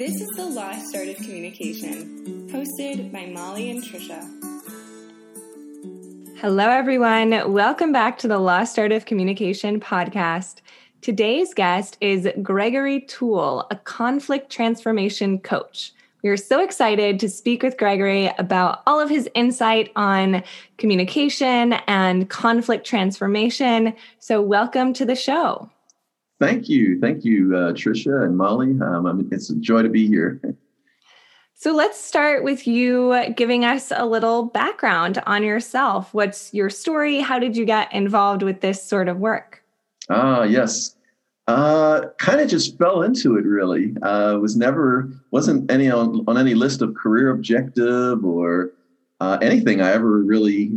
This is the Lost Art of Communication, hosted by Molly and Tricia. Hello, everyone. Welcome back to the Lost Art of Communication podcast. Today's guest is Gregory Toole, a conflict transformation coach. We are so excited to speak with Gregory about all of his insight on communication and conflict transformation. So, welcome to the show. Thank you. Thank you, uh, Tricia and Molly. Um, I mean, it's a joy to be here. So let's start with you giving us a little background on yourself. What's your story? How did you get involved with this sort of work? Ah, yes. Uh, kind of just fell into it really. Uh, was never wasn't any on, on any list of career objective or uh, anything I ever really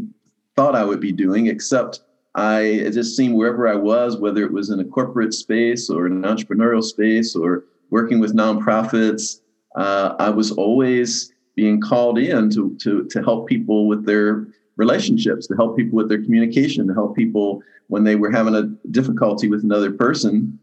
thought I would be doing, except I it just seemed wherever I was, whether it was in a corporate space or an entrepreneurial space or working with nonprofits, uh, I was always being called in to, to, to help people with their relationships, to help people with their communication, to help people when they were having a difficulty with another person.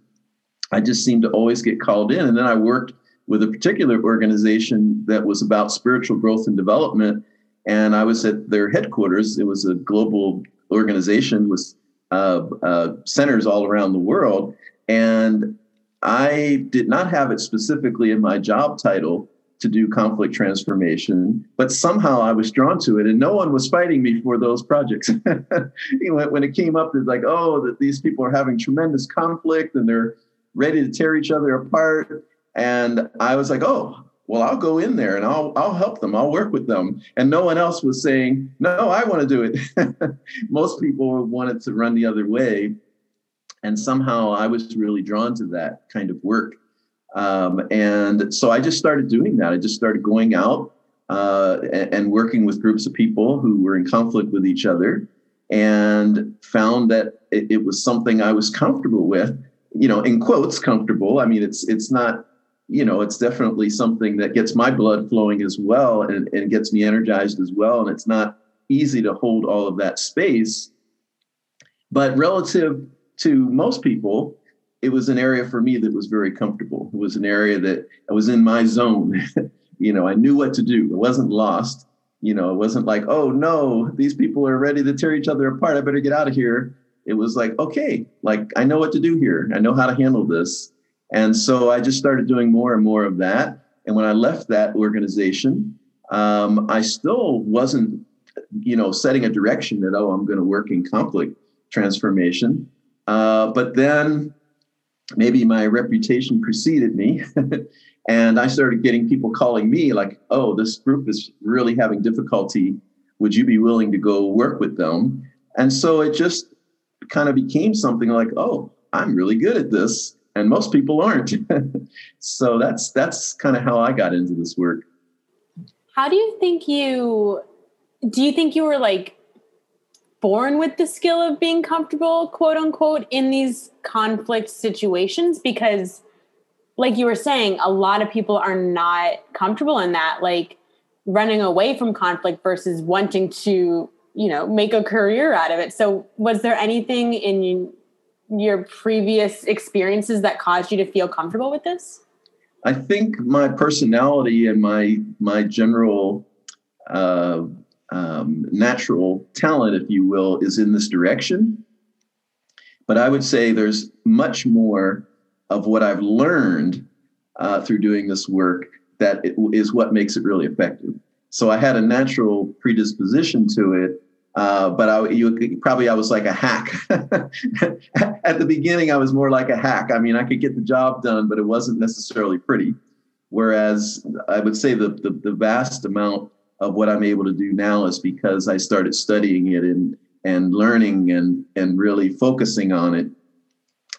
I just seemed to always get called in. And then I worked with a particular organization that was about spiritual growth and development. And I was at their headquarters. It was a global organization with uh, uh, centers all around the world. And I did not have it specifically in my job title to do conflict transformation, but somehow I was drawn to it, and no one was fighting me for those projects. when it came up, it's like, oh, that these people are having tremendous conflict and they're ready to tear each other apart. And I was like, oh, well, I'll go in there and I'll I'll help them. I'll work with them. And no one else was saying, no, I want to do it. Most people wanted to run the other way. And somehow I was really drawn to that kind of work. Um, and so I just started doing that. I just started going out uh, and, and working with groups of people who were in conflict with each other and found that it, it was something I was comfortable with, you know, in quotes, comfortable. I mean, it's it's not you know, it's definitely something that gets my blood flowing as well and, and gets me energized as well. And it's not easy to hold all of that space. But relative to most people, it was an area for me that was very comfortable. It was an area that I was in my zone. you know, I knew what to do. It wasn't lost. You know, it wasn't like, oh no, these people are ready to tear each other apart. I better get out of here. It was like, okay, like I know what to do here. I know how to handle this. And so I just started doing more and more of that. And when I left that organization, um, I still wasn't, you know, setting a direction that, oh, I'm going to work in conflict transformation. Uh, but then maybe my reputation preceded me. and I started getting people calling me like, oh, this group is really having difficulty. Would you be willing to go work with them? And so it just kind of became something like, oh, I'm really good at this and most people aren't. so that's that's kind of how I got into this work. How do you think you do you think you were like born with the skill of being comfortable, quote unquote, in these conflict situations? Because like you were saying, a lot of people are not comfortable in that, like running away from conflict versus wanting to, you know, make a career out of it. So was there anything in your previous experiences that caused you to feel comfortable with this? I think my personality and my my general uh, um, natural talent, if you will, is in this direction. But I would say there's much more of what I've learned uh, through doing this work that is what makes it really effective. So I had a natural predisposition to it, uh, but I, you probably I was like a hack. At the beginning, I was more like a hack. I mean, I could get the job done, but it wasn't necessarily pretty. Whereas I would say the, the, the vast amount of what I'm able to do now is because I started studying it and and learning and and really focusing on it.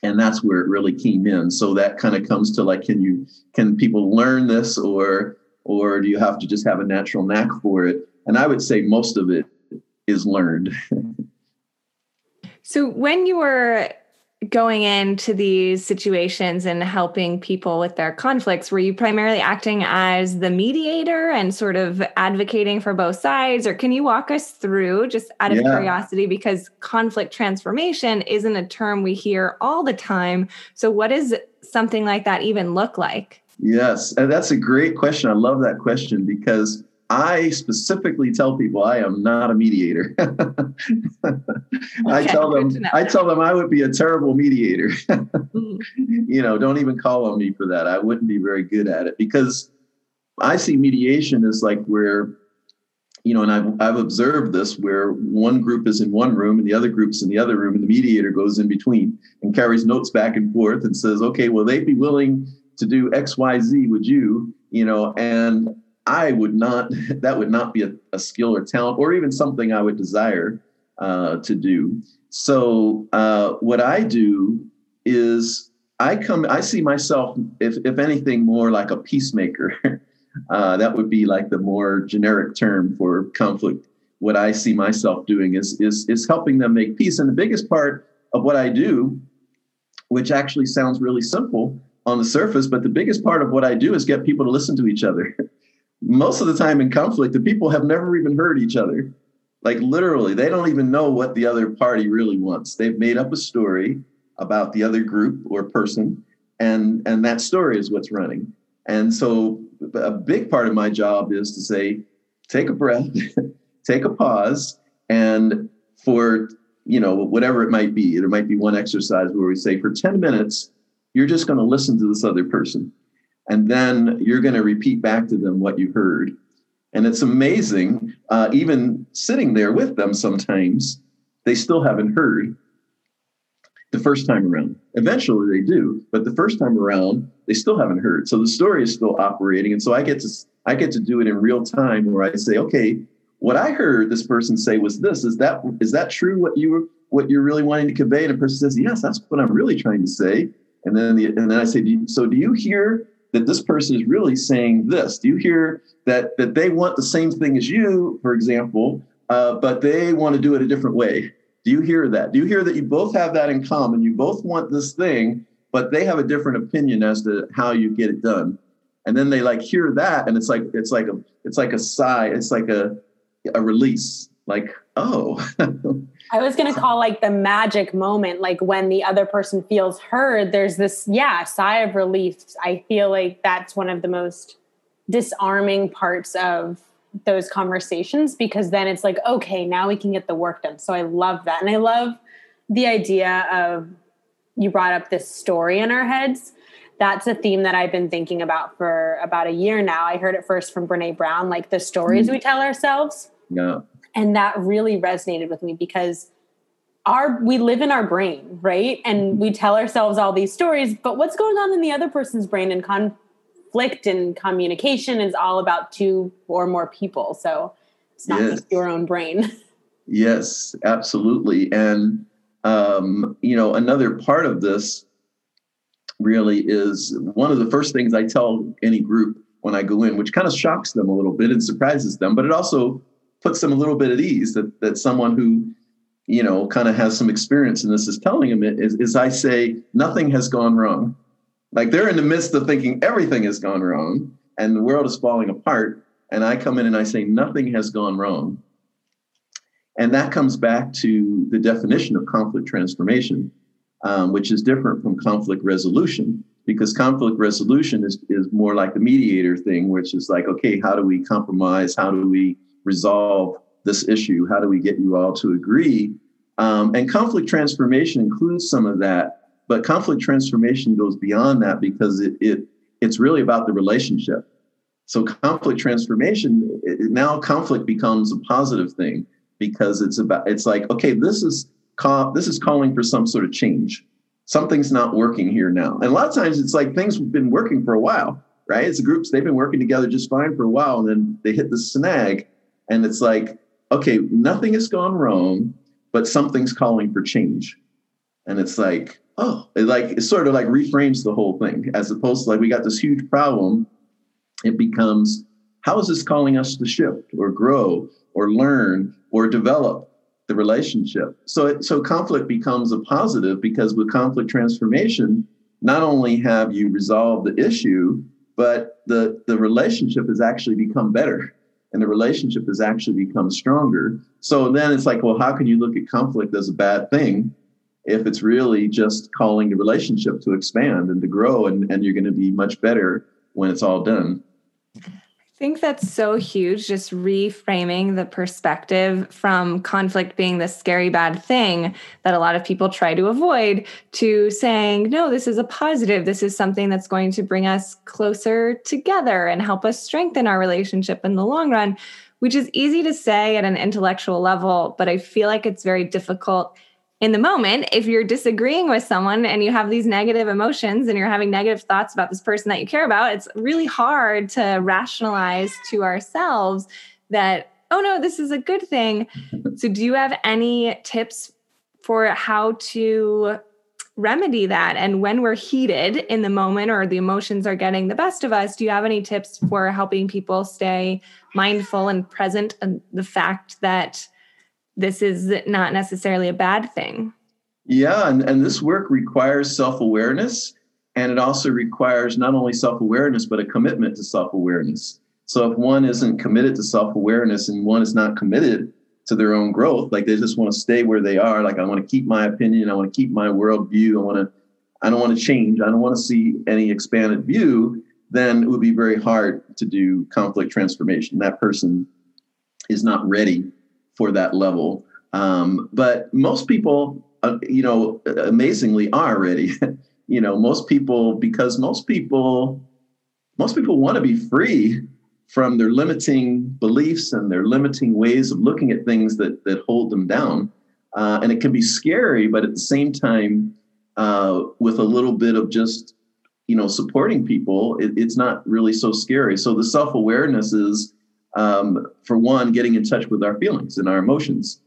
And that's where it really came in. So that kind of comes to like, can you can people learn this or or do you have to just have a natural knack for it? And I would say most of it is learned. so when you were going into these situations and helping people with their conflicts were you primarily acting as the mediator and sort of advocating for both sides or can you walk us through just out of yeah. curiosity because conflict transformation isn't a term we hear all the time so what does something like that even look like Yes, and that's a great question. I love that question because I specifically tell people I am not a mediator. I tell them I tell them I would be a terrible mediator. mm-hmm. You know, don't even call on me for that. I wouldn't be very good at it because I see mediation as like where you know, and I've, I've observed this where one group is in one room and the other group's in the other room, and the mediator goes in between and carries notes back and forth and says, okay, will they be willing to do X, Y, Z? Would you, you know, and I would not, that would not be a, a skill or talent or even something I would desire uh, to do. So uh, what I do is I come, I see myself, if, if anything, more like a peacemaker. Uh, that would be like the more generic term for conflict. What I see myself doing is, is, is helping them make peace. And the biggest part of what I do, which actually sounds really simple on the surface, but the biggest part of what I do is get people to listen to each other. Most of the time in conflict, the people have never even heard each other. Like literally, they don't even know what the other party really wants. They've made up a story about the other group or person, and and that story is what's running. And so a big part of my job is to say, take a breath, take a pause, and for you know whatever it might be, there might be one exercise where we say for 10 minutes, you're just going to listen to this other person. And then you're going to repeat back to them what you heard. And it's amazing, uh, even sitting there with them sometimes, they still haven't heard the first time around. Eventually they do, but the first time around they still haven't heard. So the story is still operating, and so I get to I get to do it in real time where I say, okay, what I heard this person say was this. Is that is that true? What you were what you're really wanting to convey? And a person says, yes, that's what I'm really trying to say. And then the, and then I say, so do you hear that this person is really saying this? Do you hear that that they want the same thing as you, for example, uh, but they want to do it a different way? Do you hear that? Do you hear that you both have that in common? You both want this thing, but they have a different opinion as to how you get it done. And then they like hear that, and it's like it's like a it's like a sigh. It's like a a release. Like oh. I was going to call like the magic moment, like when the other person feels heard. There's this yeah sigh of relief. I feel like that's one of the most disarming parts of those conversations because then it's like okay now we can get the work done so i love that and i love the idea of you brought up this story in our heads that's a theme that i've been thinking about for about a year now i heard it first from brene brown like the stories mm we tell ourselves yeah and that really resonated with me because our we live in our brain right and we tell ourselves all these stories but what's going on in the other person's brain and conflict and communication is all about two or more people. So it's not yes. just your own brain. yes, absolutely. And, um, you know, another part of this really is one of the first things I tell any group when I go in, which kind of shocks them a little bit and surprises them, but it also puts them a little bit at ease that, that someone who you know kind of has some experience in this is telling them it is, is i say nothing has gone wrong like they're in the midst of thinking everything has gone wrong and the world is falling apart. And I come in and I say, nothing has gone wrong. And that comes back to the definition of conflict transformation, um, which is different from conflict resolution, because conflict resolution is, is more like the mediator thing, which is like, okay, how do we compromise? How do we resolve this issue? How do we get you all to agree? Um, and conflict transformation includes some of that but conflict transformation goes beyond that because it, it it's really about the relationship. So conflict transformation it, now conflict becomes a positive thing because it's about it's like okay this is call, this is calling for some sort of change. Something's not working here now, and a lot of times it's like things have been working for a while, right? It's groups they've been working together just fine for a while, and then they hit the snag, and it's like okay nothing has gone wrong, but something's calling for change, and it's like oh, it like it sort of like reframes the whole thing as opposed to like we got this huge problem. It becomes how is this calling us to shift or grow or learn or develop the relationship? So it, so conflict becomes a positive because with conflict transformation, not only have you resolved the issue, but the the relationship has actually become better and the relationship has actually become stronger. So then it's like, well, how can you look at conflict as a bad thing? if it's really just calling the relationship to expand and to grow and, and you're going to be much better when it's all done. I think that's so huge, just reframing the perspective from conflict being this scary bad thing that a lot of people try to avoid to saying, no, this is a positive. This is something that's going to bring us closer together and help us strengthen our relationship in the long run, which is easy to say at an intellectual level, but I feel like it's very difficult in the moment, if you're disagreeing with someone and you have these negative emotions and you're having negative thoughts about this person that you care about, it's really hard to rationalize to ourselves that, oh no, this is a good thing. so, do you have any tips for how to remedy that? And when we're heated in the moment or the emotions are getting the best of us, do you have any tips for helping people stay mindful and present and the fact that? This is not necessarily a bad thing. Yeah, and, and this work requires self awareness. And it also requires not only self awareness, but a commitment to self awareness. So if one isn't committed to self awareness and one is not committed to their own growth, like they just want to stay where they are, like I want to keep my opinion, I want to keep my worldview, I want to, I don't want to change, I don't want to see any expanded view, then it would be very hard to do conflict transformation. That person is not ready for that level. Um, but most people, uh, you know, amazingly are ready. you know, most people, because most people, most people want to be free from their limiting beliefs and their limiting ways of looking at things that that hold them down. Uh, and it can be scary, but at the same time, uh, with a little bit of just you know supporting people, it, it's not really so scary. So the self awareness is um, for one, getting in touch with our feelings and our emotions.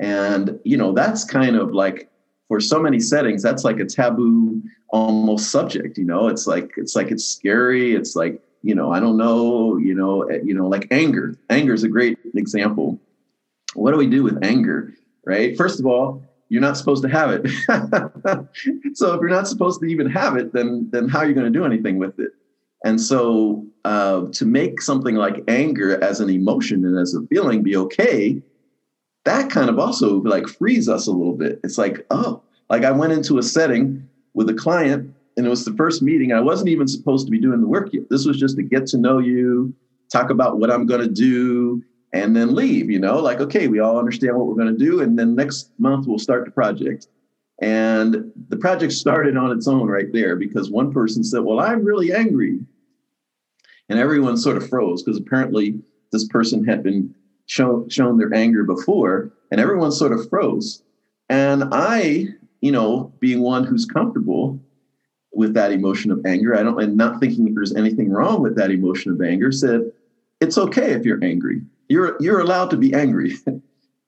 And, you know, that's kind of like for so many settings, that's like a taboo almost subject, you know, it's like, it's like, it's scary. It's like, you know, I don't know, you know, eh, you know, like anger, anger is a great example. What do we do with anger? Right. First of all, you're not supposed to have it. so if you're not supposed to even have it, then, then how are you going to do anything with it? And so uh, to make something like anger as an emotion and as a feeling be okay, that kind of also like frees us a little bit. It's like, oh, like I went into a setting with a client and it was the first meeting. I wasn't even supposed to be doing the work yet. This was just to get to know you, talk about what I'm going to do, and then leave. You know, like, okay, we all understand what we're going to do. And then next month we'll start the project. And the project started on its own right there because one person said, Well, I'm really angry and everyone sort of froze because apparently this person had been shown shown their anger before, and everyone sort of froze. And I, you know, being one who's comfortable with that emotion of anger, I don't, and not thinking there's anything wrong with that emotion of anger, said, "It's okay if you're angry. You're you're allowed to be angry."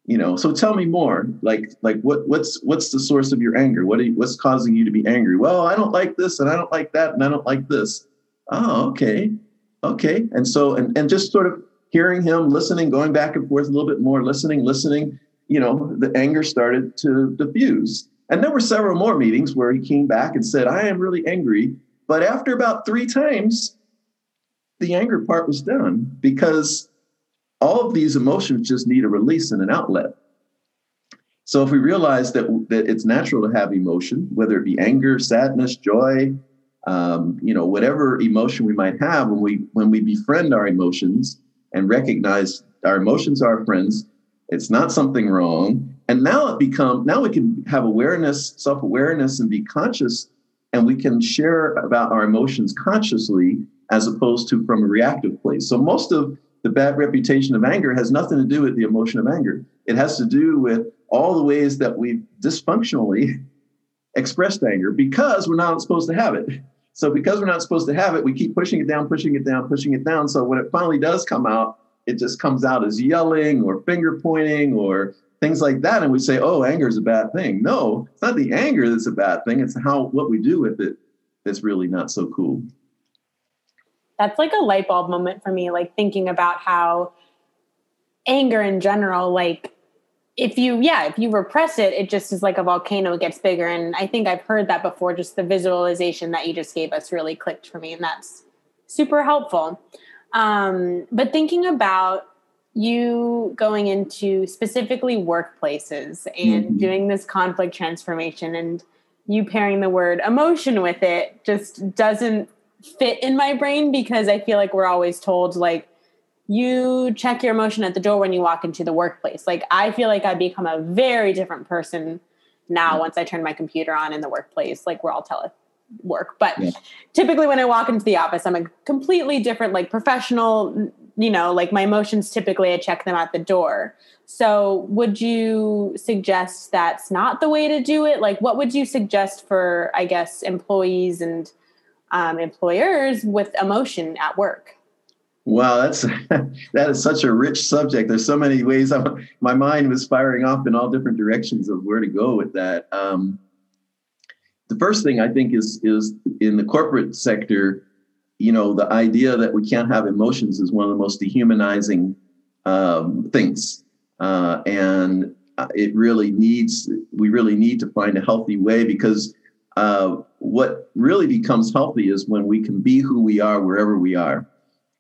you know so tell me more like like what what's what's the source of your anger what you, what's causing you to be angry well i don't like this and i don't like that and i don't like this oh okay okay. And so, and, and just sort of hearing him, listening, going back and forth a little bit more, listening, listening, you know, the anger started to diffuse. And there were several more meetings where he came back and said, I am really angry. But after about three times, the anger part was done because all of these emotions just need a release and an outlet. So if we realize that, that it's natural to have emotion, whether it be anger, sadness, joy, um, you know whatever emotion we might have when we when we befriend our emotions and recognize our emotions are our friends it's not something wrong. And now it become now we can have awareness self-awareness and be conscious and we can share about our emotions consciously as opposed to from a reactive place. So most of the bad reputation of anger has nothing to do with the emotion of anger. It has to do with all the ways that we've dysfunctionally expressed anger because we're not supposed to have it so because we're not supposed to have it, we keep pushing it down, pushing it down, pushing it down. So when it finally does come out, it just comes out as yelling or finger pointing or things like that. And we say, oh, anger is a bad thing. No, it's not the anger that's a bad thing. It's how what we do with it that's really not so cool. That's like a light bulb moment for me, like thinking about how anger in general, like if you yeah if you repress it it just is like a volcano it gets bigger and i think i've heard that before just the visualization that you just gave us really clicked for me and that's super helpful um, but thinking about you going into specifically workplaces and mm-hmm. doing this conflict transformation and you pairing the word emotion with it just doesn't fit in my brain because I feel like we're always told like you check your emotion at the door when you walk into the workplace. Like I feel like I become a very different person now yeah. once I turn my computer on in the workplace. Like we're all tele work, but yeah. typically when I walk into the office, I'm a completely different like professional. You know, like my emotions typically I check them at the door. So, would you suggest that's not the way to do it? Like, what would you suggest for, I guess, employees and um, employers with emotion at work? Wow, that's that is such a rich subject. There's so many ways. I'm, my mind was firing off in all different directions of where to go with that. Um, the first thing I think is is in the corporate sector, you know, the idea that we can't have emotions is one of the most dehumanizing um, things, uh, and it really needs. We really need to find a healthy way because uh, what really becomes healthy is when we can be who we are wherever we are.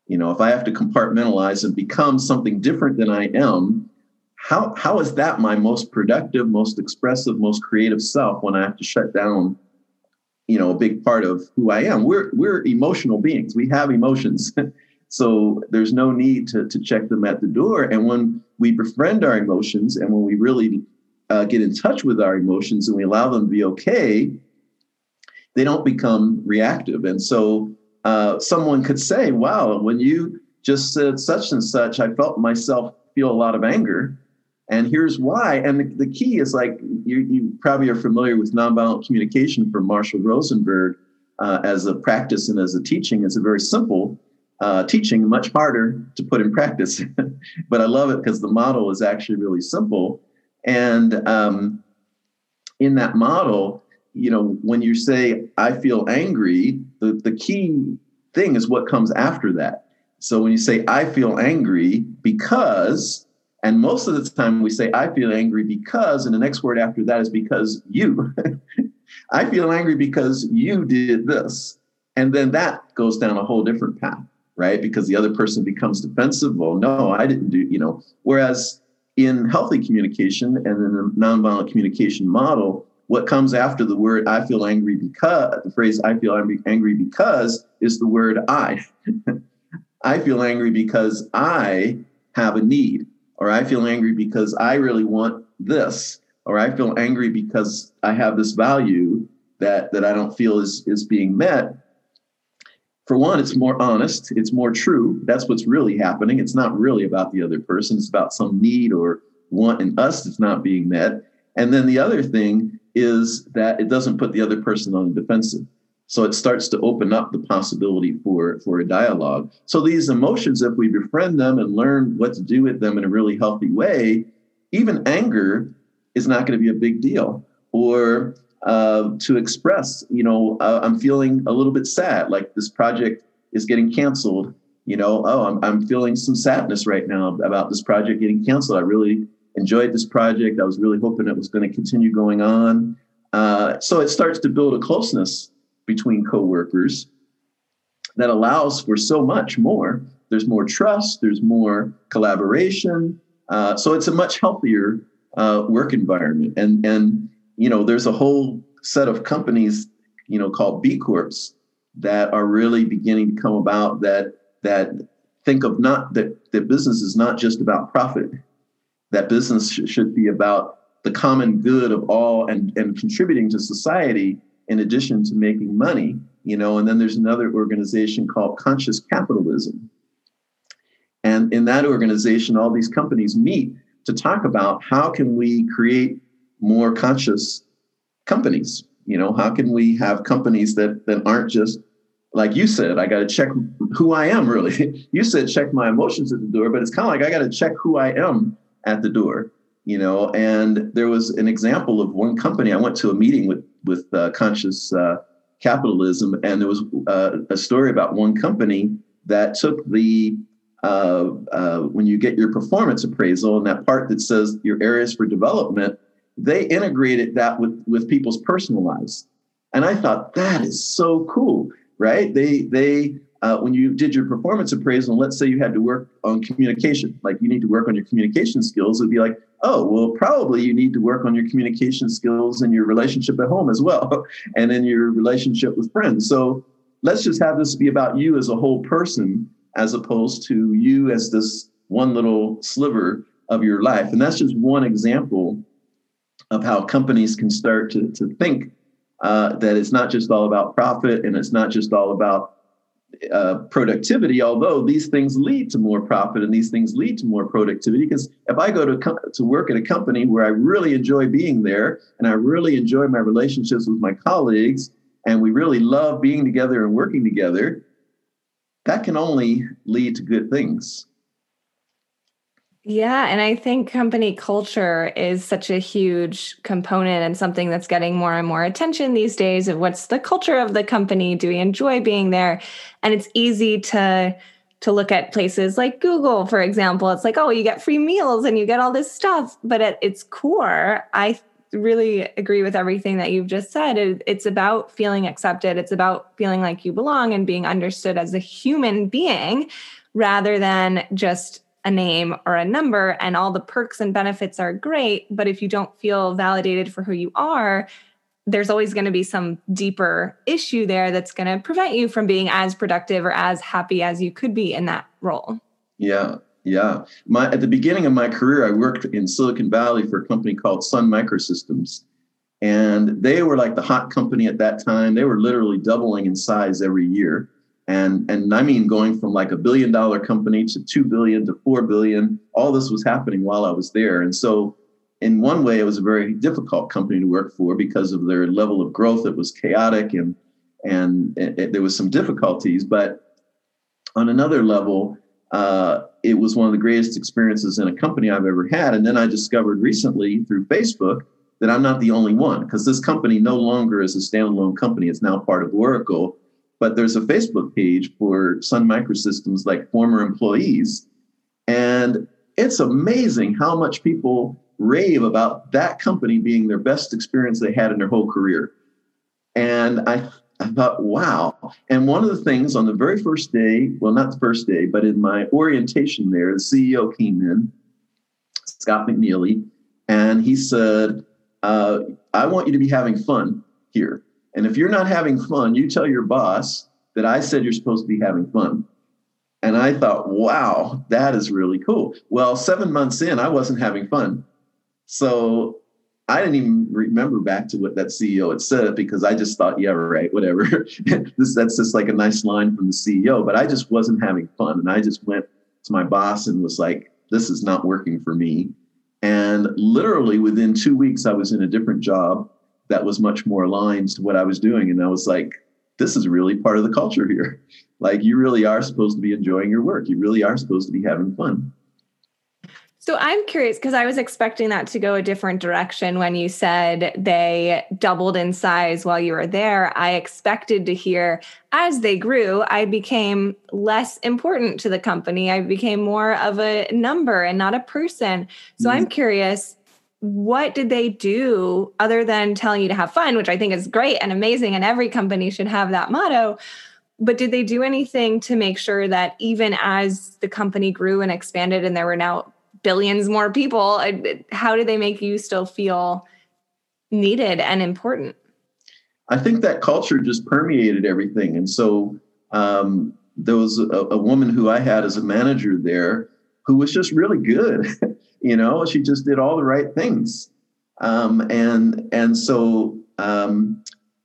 You know, if I have to compartmentalize and become something different than I am, how how is that my most productive, most expressive, most creative self when I have to shut down, you know, a big part of who I am? We're we're emotional beings. We have emotions. so there's no need to, to check them at the door. And when we befriend our emotions and when we really uh, get in touch with our emotions and we allow them to be okay, they don't become reactive. And so uh, someone could say, wow, when you just said such and such, I felt myself feel a lot of anger. And here's why. And the, the key is like you, you, probably are familiar with nonviolent communication from Marshall Rosenberg uh, as a practice and as a teaching. It's a very simple uh, teaching, much harder to put in practice. but I love it because the model is actually really simple. And um, in that model, you know, when you say, I feel angry, the, the key thing is what comes after that. So when you say, I feel angry because, and most of the time we say, I feel angry because, and the next word after that is because you. I feel angry because you did this. And then that goes down a whole different path, right? Because the other person becomes defensive. Well, no, I didn't do, you know. Whereas in healthy communication and in a nonviolent communication model, what comes after the word I feel angry because the phrase I feel angry, because is the word I. I feel angry because I have a need, or I feel angry because I really want this, or I feel angry because I have this value that that I don't feel is is being met. For one, it's more honest, it's more true. That's what's really happening. It's not really about the other person, it's about some need or want in us that's not being met. And then the other thing is that it doesn't put the other person on the defensive. So it starts to open up the possibility for, for a dialogue. So these emotions, if we befriend them and learn what to do with them in a really healthy way, even anger is not going to be a big deal. Or uh, to express, you know, uh, I'm feeling a little bit sad, like this project is getting canceled. You know, oh, I'm, I'm feeling some sadness right now about this project getting canceled. I really enjoyed this project. I was really hoping it was going to continue going on. Uh, so it starts to build a closeness between coworkers that allows for so much more. There's more trust. There's more collaboration. Uh, so it's a much healthier uh, work environment. And and you know, there's a whole set of companies, you know, called B Corps that are really beginning to come about that that think of not that that business is not just about profit that business sh- should be about the common good of all and, and contributing to society in addition to making money you know and then there's another organization called conscious capitalism. And in that organization all these companies meet to talk about how can we create more conscious companies? You know how can we have companies that that aren't just like you said i got to check who i am really. You said check my emotions at the door but it's kind of like i got to check who i am at the door you know and there was an example of one company. I went to a meeting with with uh, conscious uh, capitalism and there was uh, a story about one company that took the uh, uh, when you get your performance appraisal and that part that says your areas for development they integrated that with with people's personal lives and i thought that is so cool right? They they uh, when you did your performance appraisal, and let's say you had to work on communication, like you need to work on your communication skills, it'd be like, oh, well, probably you need to work on your communication skills and your relationship at home as well, and in your relationship with friends. So let's just have this be about you as a whole person as opposed to you as this one little sliver of your life. And that's just one example of how companies can start to, to think uh, that it's not just all about profit and it's not just all about uh, productivity, although these things lead to more profit and these things lead to more productivity. Because if I go to, to work at a company where I really enjoy being there and I really enjoy my relationships with my colleagues and we really love being together and working together, that can only lead to good things. Yeah. And I think company culture is such a huge component and something that's getting more and more attention these days of what's the culture of the company? Do we enjoy being there? And it's easy to to look at places like Google, for example. It's like, oh, you get free meals and you get all this stuff. But at its core, I really agree with everything that you've just said. it's about feeling accepted, it's about feeling like you belong and being understood as a human being rather than just a name or a number and all the perks and benefits are great but if you don't feel validated for who you are there's always going to be some deeper issue there that's going to prevent you from being as productive or as happy as you could be in that role. Yeah yeah. My at the beginning of my career i worked in silicon valley for a company called sun microsystems and they were like the hot company at that time. They were literally doubling in size every year and and i mean going from like a billion dollar company to 2 billion to 4 billion all this was happening while i was there. And so in one way it was a very difficult company to work for because of their level of growth. It was chaotic and and it, it, there was some difficulties. But on another level uh, it was one of the greatest experiences in a company i've ever had. And then i discovered recently through facebook that i'm not the only one because this company no longer is a standalone company. It's now part of oracle but there's a Facebook page for Sun Microsystems, like former employees. And it's amazing how much people rave about that company being their best experience they had in their whole career. And I, I thought, wow. And one of the things on the very first day, well, not the first day, but in my orientation there, the CEO came in, Scott McNealy, and he said, uh, I want you to be having fun here. And if you're not having fun, you tell your boss that I said you're supposed to be having fun. And I thought, wow, that is really cool. Well, seven months in, I wasn't having fun. So I didn't even remember back to what that CEO had said because I just thought, yeah, right, whatever. this that's just like a nice line from the CEO, but I just wasn't having fun. And I just went to my boss and was like, this is not working for me. And literally within two weeks, I was in a different job that was much more aligned to what I was doing. And I was like, this is really part of the culture here. Like, you really are supposed to be enjoying your work. You really are supposed to be having fun. So I'm curious because I was expecting that to go a different direction when you said they doubled in size while you were there. I expected to hear as they grew, I became less important to the company. I became more of a number and not a person. So mm-hmm. I'm curious what did they do other than telling you to have fun, which I think is great and amazing, and every company should have that motto. But did they do anything to make sure that even as the company grew and expanded and there were now billions more people, uh, how did they make you still feel needed and important? I think that culture just permeated everything. And so um, there was a, a woman who I had as a manager there who was just really good. you know she just did all the right things. Um, and and so um,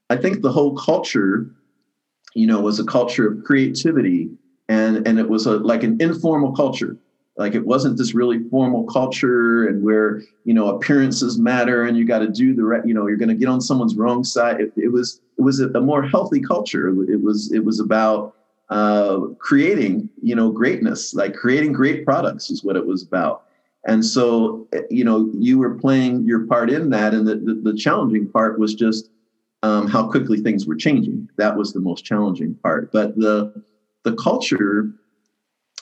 i think the whole culture you know was a culture of creativity and and it was a like an informal culture. Like it wasn't this really formal culture and where you know appearances matter and you got to do the right you know you're going to get on someone's wrong side. It, it was it was a, a, more healthy culture. It was it was about uh, creating you know greatness like creating great products is what it was about and so, you know, you were playing your part in that. And the, the, the challenging part was just um, how quickly things were changing. That was the most challenging part. But the, the culture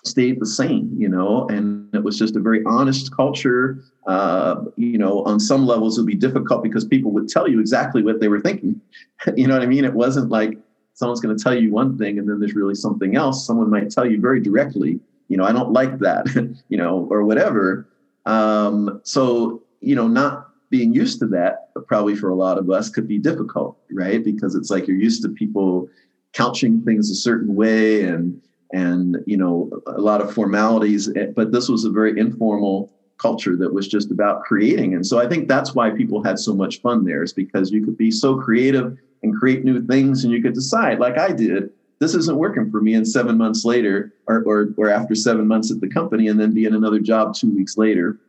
stayed the same, you know, and it was just a very honest culture. Uh, you know, on some levels, it would be difficult because people would tell you exactly what they were thinking. you know what I mean? It wasn't like someone's going to tell you one thing and then there's really something else. Someone might tell you very directly, you know, I don't like that, you know, or whatever. Um, so, you know, not being used to that, probably for a lot of us, could be difficult, right? Because it's like you're used to people couching things a certain way and and you know a lot of formalities eh, but this was a very informal culture that was just about creating and so i think that's why people had so much fun there is because you could be so creative and create new things and you could decide like i did this isn't working for me. And seven months later or, or, or after seven months at the company and then be in another job two weeks later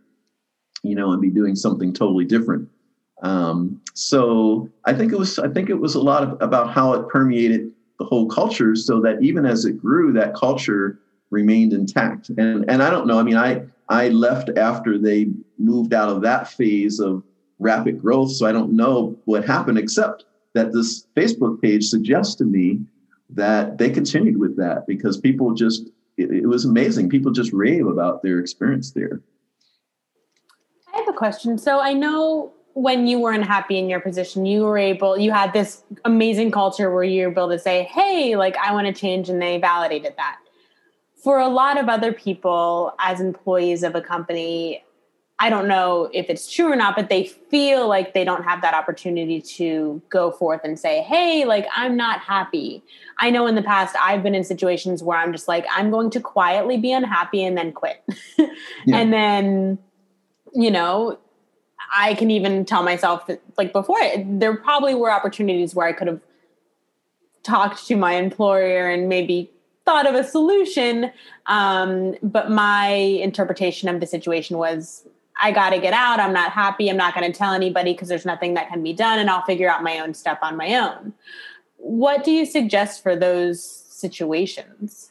you know and be doing something totally different. Um, so i think it was i think it was a lot of, about how it permeated the whole culture so that even as it grew that culture remained intact. And and i don't know i mean i i left after they moved out of that phase of rapid growth. So i don't know what happened except that this facebook page suggests to me that they continued with that because people just it, it, was amazing. People just rave about their experience there. I have a question. So i know when you weren't happy in your position you were able you had this amazing culture where you were able to say hey like i want to change and they validated that. For a lot of other people as employees of a company I don't know if it's true or not, but they feel like they don't have that opportunity to go forth and say, hey, like, I'm not happy. I know in the past I've been in situations where I'm just like, I'm going to quietly be unhappy and then quit. yeah. And then, you know, I can even tell myself that, like, before, there probably were opportunities where I could have talked to my employer and maybe thought of a solution. Um, but my interpretation of the situation was I got to get out. I'm not happy. I'm not going to tell anybody because there's nothing that can be done and I'll figure out my own stuff on my own. What do you suggest for those situations?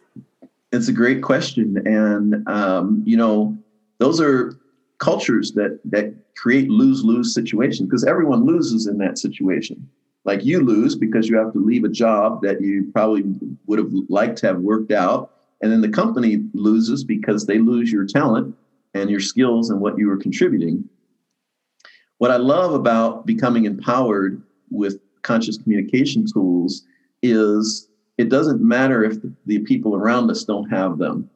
It's a great question. And, um, you know, those are cultures that, that create lose lose situations because everyone loses in that situation. Like you lose because you have to leave a job that you probably would have liked to have worked out. And then the company loses because they lose your talent and your skills and what you are contributing. What I love about becoming empowered with conscious communication tools is it doesn't matter if the people around us don't have them.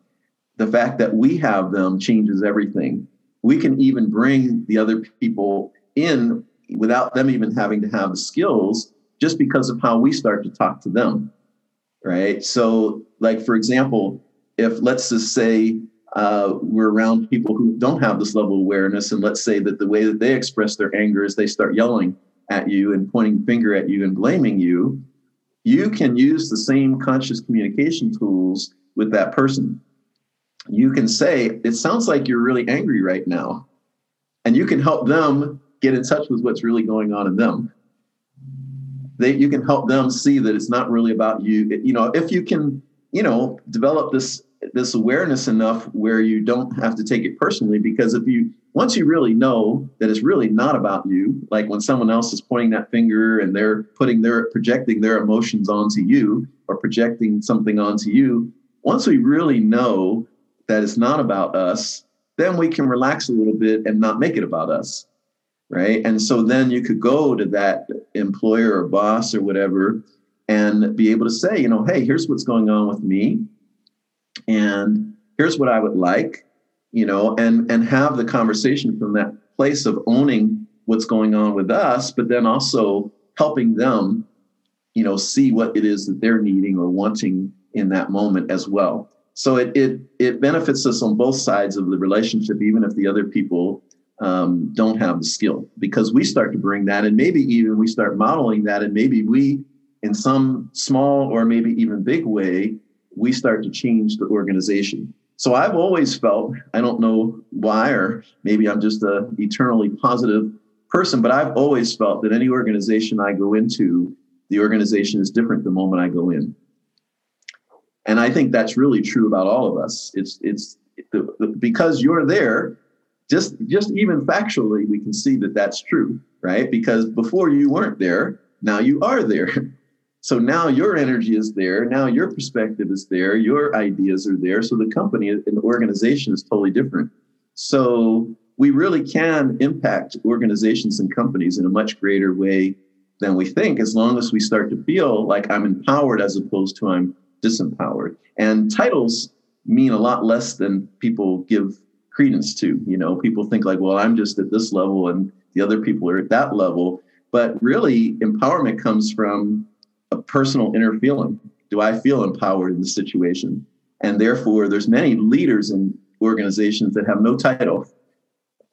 The fact that we have them changes everything. We can even bring the other people in without them even having to have the skills just because of how we start to talk to them. Right. So, like, for example, if let's just say uh, we're around people who don't have this level of awareness. And let's say that the way that they express their anger is they start yelling at you and pointing finger at you and blaming you. You can use the same conscious communication tools with that person. You can say, It sounds like you're really angry right now. And you can help them get in touch with what's really going on in them. They, you can help them see that it's not really about you. You know, if you can, you know, develop this this awareness enough where you don't have to take it personally because if you once you really know that it's really not about you like when someone else is pointing that finger and they're putting their projecting their emotions onto you or projecting something onto you once we really know that it's not about us then we can relax a little bit and not make it about us right? And so then you could go to that employer or boss or whatever and be able to say you know hey here's what's going on with me and here's what I would like, you know, and and have the conversation from that place of owning what's going on with us, but then also helping them, you know, see what it is that they're needing or wanting in that moment as well. So it it it benefits us on both sides of the relationship, even if the other people um, don't have the skill, because we start to bring that, and maybe even we start modeling that, and maybe we, in some small or maybe even big way, we start to change the organization. So I've always felt, I don't know why, or maybe I'm just a eternally positive person, but I've always felt that any organization I go into, the organization is different the moment I go in. And I think that's really true about all of us. It's it's the, the, because you're there, just just even factually, we can see that that's true, right? Because before you weren't there, now you are there. So now your energy is there. Now your perspective is there. Your ideas are there. So the company and the organization is totally different. So we really can impact organizations and companies in a much greater way than we think, as long as we start to feel like I'm empowered as opposed to I'm disempowered. And titles mean a lot less than people give credence to. You know, people think like, well, I'm just at this level and the other people are at that level. But really, empowerment comes from a personal inner feeling. Do I feel empowered in the situation? And therefore, there's many leaders in organizations that have no title,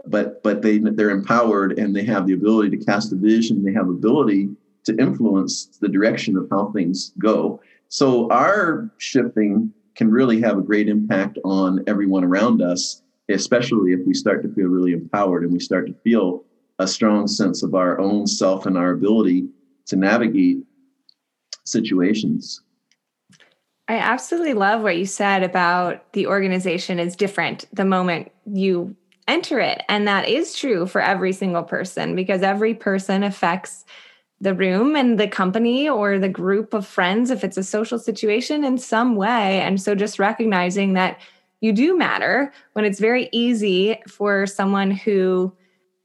but but they they're empowered and they have the ability to cast a vision. They have ability to influence the direction of how things go. So our shifting can really have a great impact on everyone around us, especially if we start to feel really empowered and we start to feel a strong sense of our own self and our ability to navigate situations. I absolutely love what you said about the organization is different the moment you enter it. And that is true for every single person because every person affects the room and the company or the group of friends if it's a social situation in some way. And so just recognizing that you do matter when it's very easy for someone who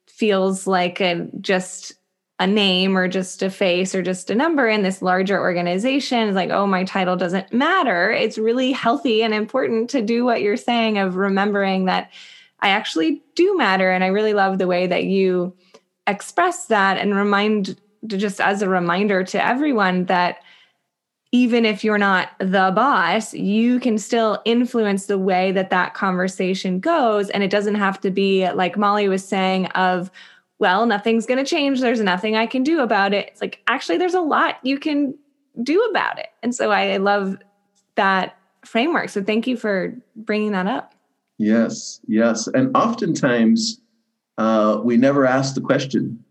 feels like a just a name or just a face or just a number in this larger organization is like oh my title doesn't matter it's really healthy and important to do what you're saying of remembering that i actually do matter and i really love the way that you express that and remind just as a reminder to everyone that even if you're not the boss, you can still influence the way that that conversation goes. And it doesn't have to be like Molly was saying, of, well, nothing's going to change. There's nothing I can do about it. It's like, actually, there's a lot you can do about it. And so I love that framework. So thank you for bringing that up. Yes, yes. And oftentimes uh, we never ask the question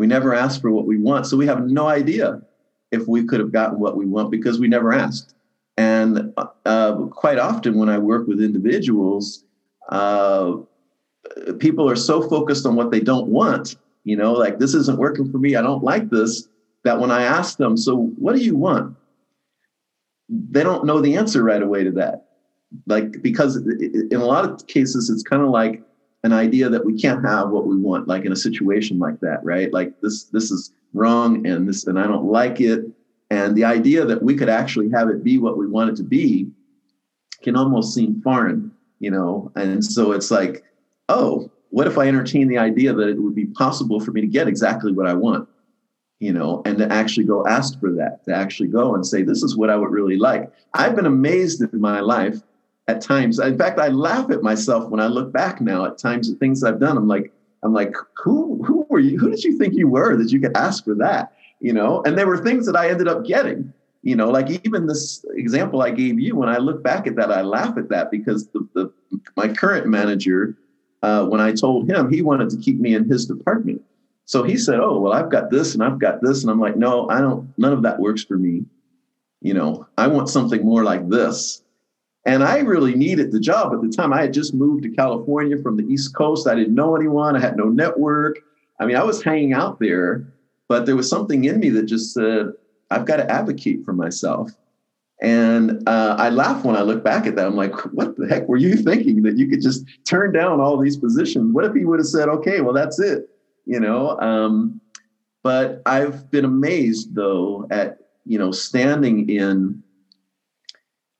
we never ask for what we want. So we have no idea if we could have gotten what we want because we never asked. And uh, quite often, when I work with individuals, uh, people are so focused on what they don't want, you know, like this isn't working for me, I don't like this, that when I ask them, so what do you want? They don't know the answer right away to that. Like, because in a lot of cases, it's kind of like, an idea that we can't have what we want like in a situation like that right like this this is wrong and this and i don't like it and the idea that we could actually have it be what we want it to be can almost seem foreign you know and so it's like oh what if i entertain the idea that it would be possible for me to get exactly what i want you know and to actually go ask for that to actually go and say this is what i would really like i've been amazed in my life at times. In fact, I laugh at myself when I look back now at times the things I've done. I'm like, I'm like, who who were you? Who did you think you were that you could ask for that? You know, and there were things that I ended up getting. You know, like even this example I gave you. When I look back at that, I laugh at that because the, the my current manager, uh, when I told him he wanted to keep me in his department, so he said, "Oh, well, I've got this and I've got this," and I'm like, "No, I don't. None of that works for me. You know, I want something more like this." And I really needed the job at the time. I had just moved to California from the East Coast. I didn't know anyone, I had no network. I mean, I was hanging out there, but there was something in me that just said, I've got to advocate for myself. And uh, I laugh when I look back at that. I'm like, what the heck were you thinking that you could just turn down all these positions? What if he would have said, okay, well, that's it? You know? Um, but I've been amazed, though, at, you know, standing in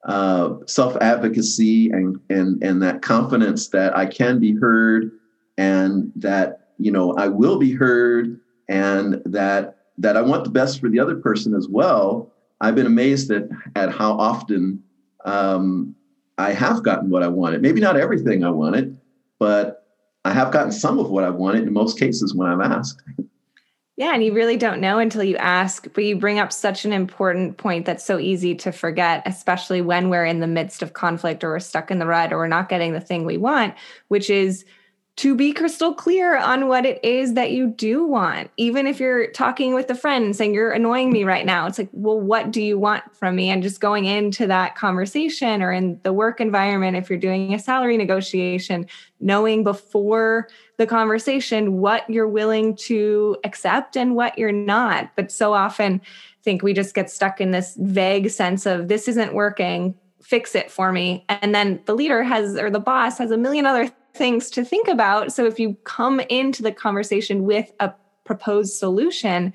uh, self advocacy and and and that confidence that I can be heard and that you know I will be heard and that that I want the best for the other person as well. I've been amazed at at how often um, I have gotten what I wanted. Maybe not everything I wanted, but I have gotten some of what I wanted in most cases when I'm asked. Yeah, and you really don't know until you ask, but you bring up such an important point that's so easy to forget, especially when we're in the midst of conflict or we're stuck in the rut or we're not getting the thing we want, which is to be crystal clear on what it is that you do want. Even if you're talking with a friend and saying, You're annoying me right now, it's like, Well, what do you want from me? And just going into that conversation or in the work environment, if you're doing a salary negotiation, knowing before the conversation what you're willing to accept and what you're not. But so often, I think we just get stuck in this vague sense of this isn't working fix it for me and then the leader has or the boss has a million other things to think about. So if you come into the conversation with a proposed solution,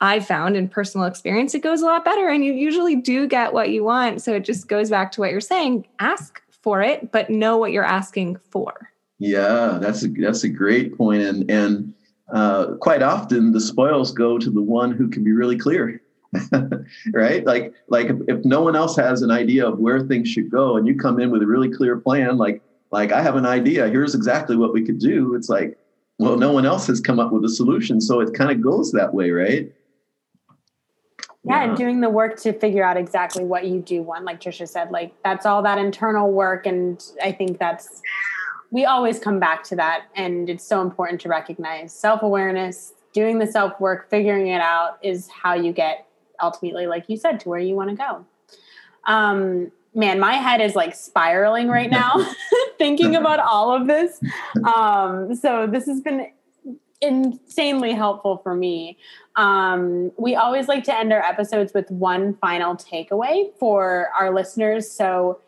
I found in personal experience, it goes a lot better and you usually do get what you want. So it just goes back to what you're saying ask for it, but know what you're asking for. Yeah, that's a, that's a great point. And, and uh, quite often the spoils go to the one who can be really clear. right? Like, like if, if no one else has an idea of where things should go, and you come in with a really clear plan, like, like I have an idea. Here's exactly what we could do. It's like, well, no one else has come up with a solution, so it kind of goes that way, right? Yeah, yeah, and doing the work to figure out exactly what you do want, like Tricia said, like that's all that internal work, and I think that's we always come back to that, and it's so important to recognize self awareness, doing the self work, figuring it out is how you get ultimately, like you said, to where you want to go. Um, man, my head is like spiraling right now thinking about all of this. Um, so this has been insanely helpful for me. Um, we always like to end our episodes with one final takeaway for our listeners. So,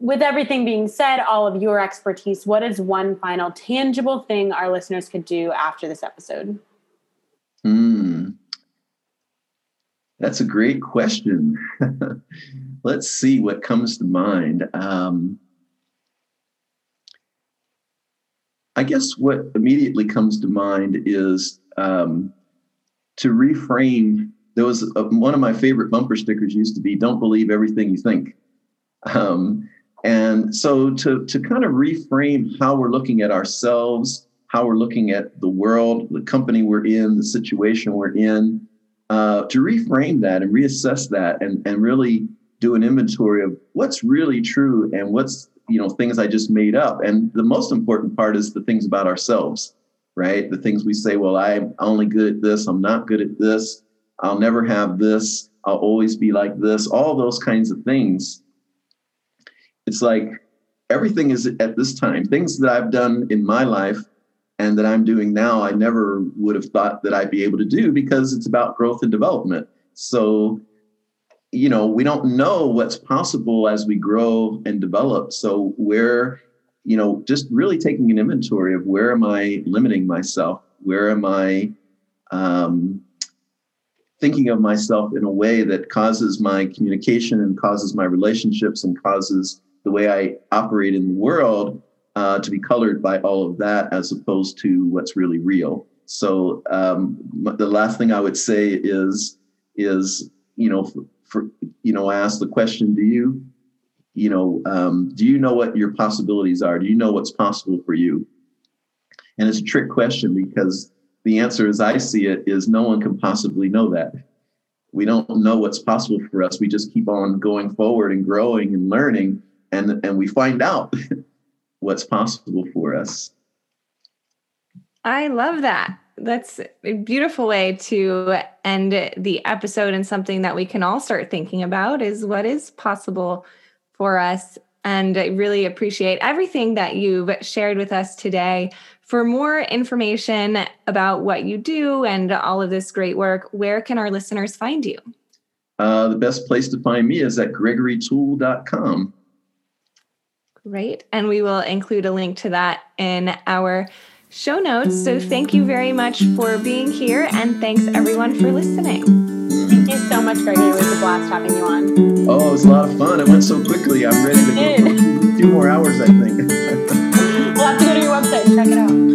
with everything being said, all of your expertise, what is one final tangible thing our listeners could do after this episode? Hmm. That's a great question. Let's see what comes to mind. Um, I guess what immediately comes to mind is um, to reframe. There was a, one of my favorite bumper stickers used to be "Don't believe everything you think," um, and so to to kind of reframe how we're looking at ourselves, how we're looking at the world, the company we're in, the situation we're in, uh, to reframe that and reassess that and, and really do an inventory of what's really true and what's you know things i just made up. And the most important part is the things about ourselves right? The things we say well i'm only good at this. I'm not good at this. I'll never have this. I'll always be like this. All those kinds of things. It's like everything is at this time. Things that i've done in my life and that I'm doing now, I never would have thought that I'd be able to do because it's about growth and development. So, you know, we don't know what's possible as we grow and develop. So, where, you know, just really taking an inventory of where am I limiting myself? Where am I um, thinking of myself in a way that causes my communication and causes my relationships and causes the way I operate in the world uh, to be colored by all of that as opposed to what's really real. So um, the last thing I would say is is you know for, for you know I ask the question: Do you you know um, do you know what your possibilities are? Do you know what's possible for you? And it's a trick question because the answer, as I see it, is no one can possibly know that. We don't know what's possible for us. We just keep on going forward and growing and learning, and and we find out what's possible for us. I love that. That's a beautiful way to end the episode and something that we can all start thinking about is what is possible for us. And I really appreciate everything that you've shared with us today. For more information about what you do and all of this great work, where can our listeners find you? Uh, the best place to find me is at gregorytoole.com. Right, And we will include a link to that in our show notes. So thank you very much for being here. And thanks everyone for listening. Thank you so much, Gregory. It was a blast having you on. Oh, it was a lot of fun. It went so quickly. I'm ready to go a few more hours, I think. we'll have to go to your website and check it out.